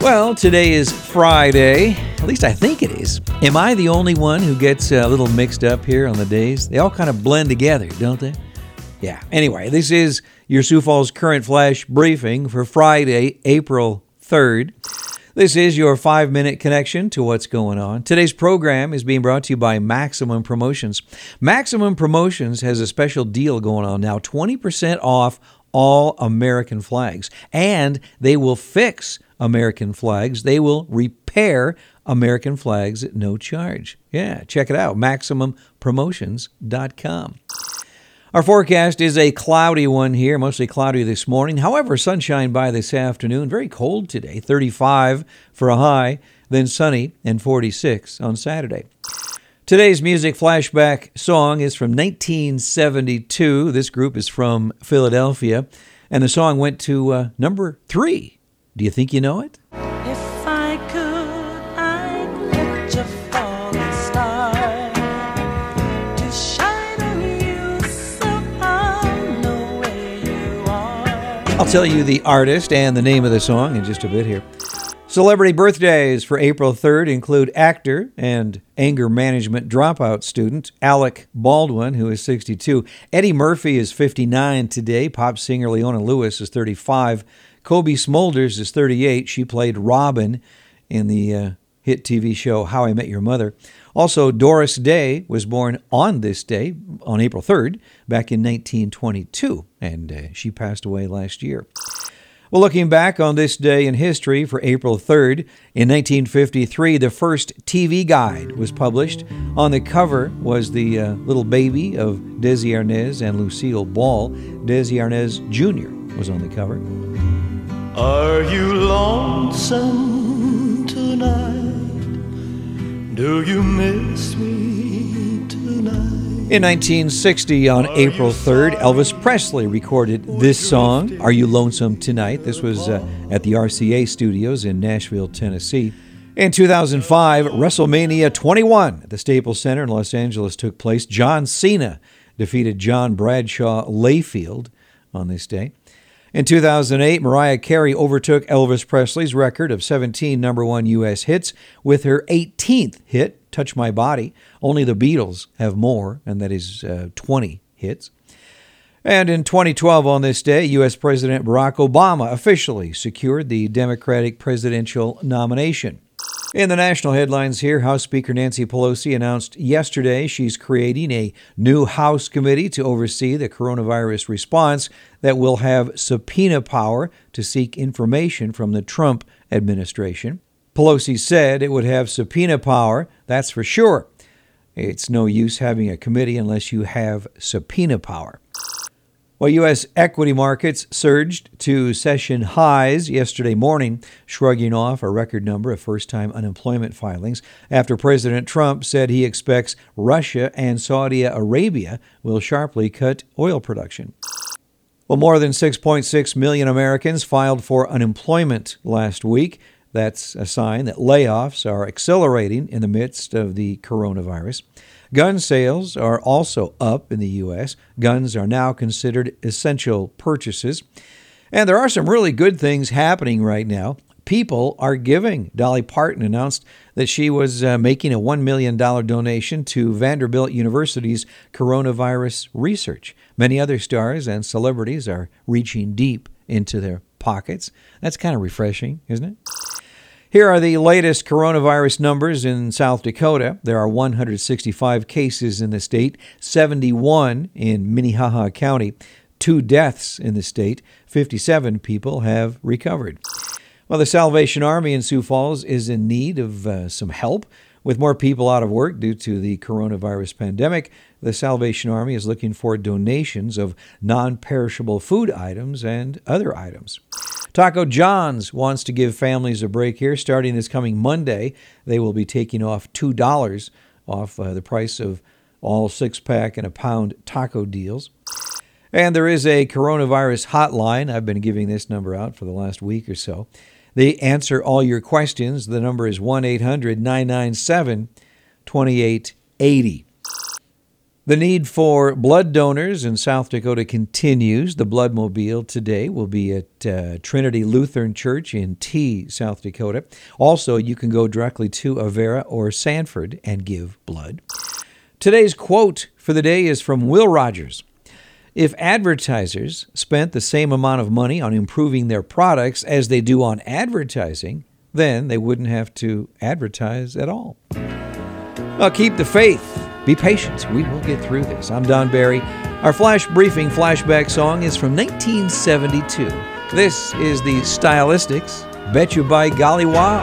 Well, today is Friday. At least I think it is. Am I the only one who gets uh, a little mixed up here on the days? They all kind of blend together, don't they? Yeah. Anyway, this is your Sioux Falls Current Flash briefing for Friday, April 3rd. This is your five minute connection to what's going on. Today's program is being brought to you by Maximum Promotions. Maximum Promotions has a special deal going on now 20% off all American flags, and they will fix American flags. They will repair American flags at no charge. Yeah, check it out MaximumPromotions.com. Our forecast is a cloudy one here, mostly cloudy this morning. However, sunshine by this afternoon. Very cold today, 35 for a high, then sunny and 46 on Saturday. Today's music flashback song is from 1972. This group is from Philadelphia, and the song went to uh, number three. Do you think you know it? If I could, I'd let you fall a star to shine on you so I'll know where you are. I'll tell you the artist and the name of the song in just a bit here. Celebrity birthdays for April 3rd include actor and anger management dropout student Alec Baldwin, who is 62. Eddie Murphy is 59 today. Pop singer Leona Lewis is 35. Cobie Smulders is 38. She played Robin in the uh, hit TV show How I Met Your Mother. Also, Doris Day was born on this day, on April 3rd, back in 1922, and uh, she passed away last year. Well, looking back on this day in history for April 3rd, in 1953, the first TV guide was published. On the cover was the uh, little baby of Desi Arnaz and Lucille Ball. Desi Arnaz Jr. was on the cover. Are you lonesome tonight? Do you miss me tonight? In 1960, on April 3rd, Elvis Presley recorded this song, Are You Lonesome Tonight? This was uh, at the RCA studios in Nashville, Tennessee. In 2005, WrestleMania 21 at the Staples Center in Los Angeles took place. John Cena defeated John Bradshaw Layfield on this day. In 2008, Mariah Carey overtook Elvis Presley's record of 17 number one U.S. hits with her 18th hit, Touch My Body. Only the Beatles have more, and that is uh, 20 hits. And in 2012, on this day, U.S. President Barack Obama officially secured the Democratic presidential nomination. In the national headlines here, House Speaker Nancy Pelosi announced yesterday she's creating a new House committee to oversee the coronavirus response that will have subpoena power to seek information from the Trump administration. Pelosi said it would have subpoena power, that's for sure. It's no use having a committee unless you have subpoena power. Well, U.S. equity markets surged to session highs yesterday morning, shrugging off a record number of first time unemployment filings after President Trump said he expects Russia and Saudi Arabia will sharply cut oil production. Well, more than 6.6 million Americans filed for unemployment last week. That's a sign that layoffs are accelerating in the midst of the coronavirus. Gun sales are also up in the U.S. Guns are now considered essential purchases. And there are some really good things happening right now. People are giving. Dolly Parton announced that she was uh, making a $1 million donation to Vanderbilt University's coronavirus research. Many other stars and celebrities are reaching deep into their pockets. That's kind of refreshing, isn't it? Here are the latest coronavirus numbers in South Dakota. There are 165 cases in the state, 71 in Minnehaha County, two deaths in the state, 57 people have recovered. Well, the Salvation Army in Sioux Falls is in need of uh, some help. With more people out of work due to the coronavirus pandemic, the Salvation Army is looking for donations of non perishable food items and other items. Taco John's wants to give families a break here. Starting this coming Monday, they will be taking off $2 off uh, the price of all six pack and a pound taco deals. And there is a coronavirus hotline. I've been giving this number out for the last week or so. They answer all your questions. The number is 1 800 997 2880. The need for blood donors in South Dakota continues. The Bloodmobile today will be at uh, Trinity Lutheran Church in Tea, South Dakota. Also, you can go directly to Avera or Sanford and give blood. Today's quote for the day is from Will Rogers. If advertisers spent the same amount of money on improving their products as they do on advertising, then they wouldn't have to advertise at all. Well, keep the faith. Be patient. We will get through this. I'm Don Barry. Our flash briefing flashback song is from 1972. This is the Stylistics. Betcha by golly wow.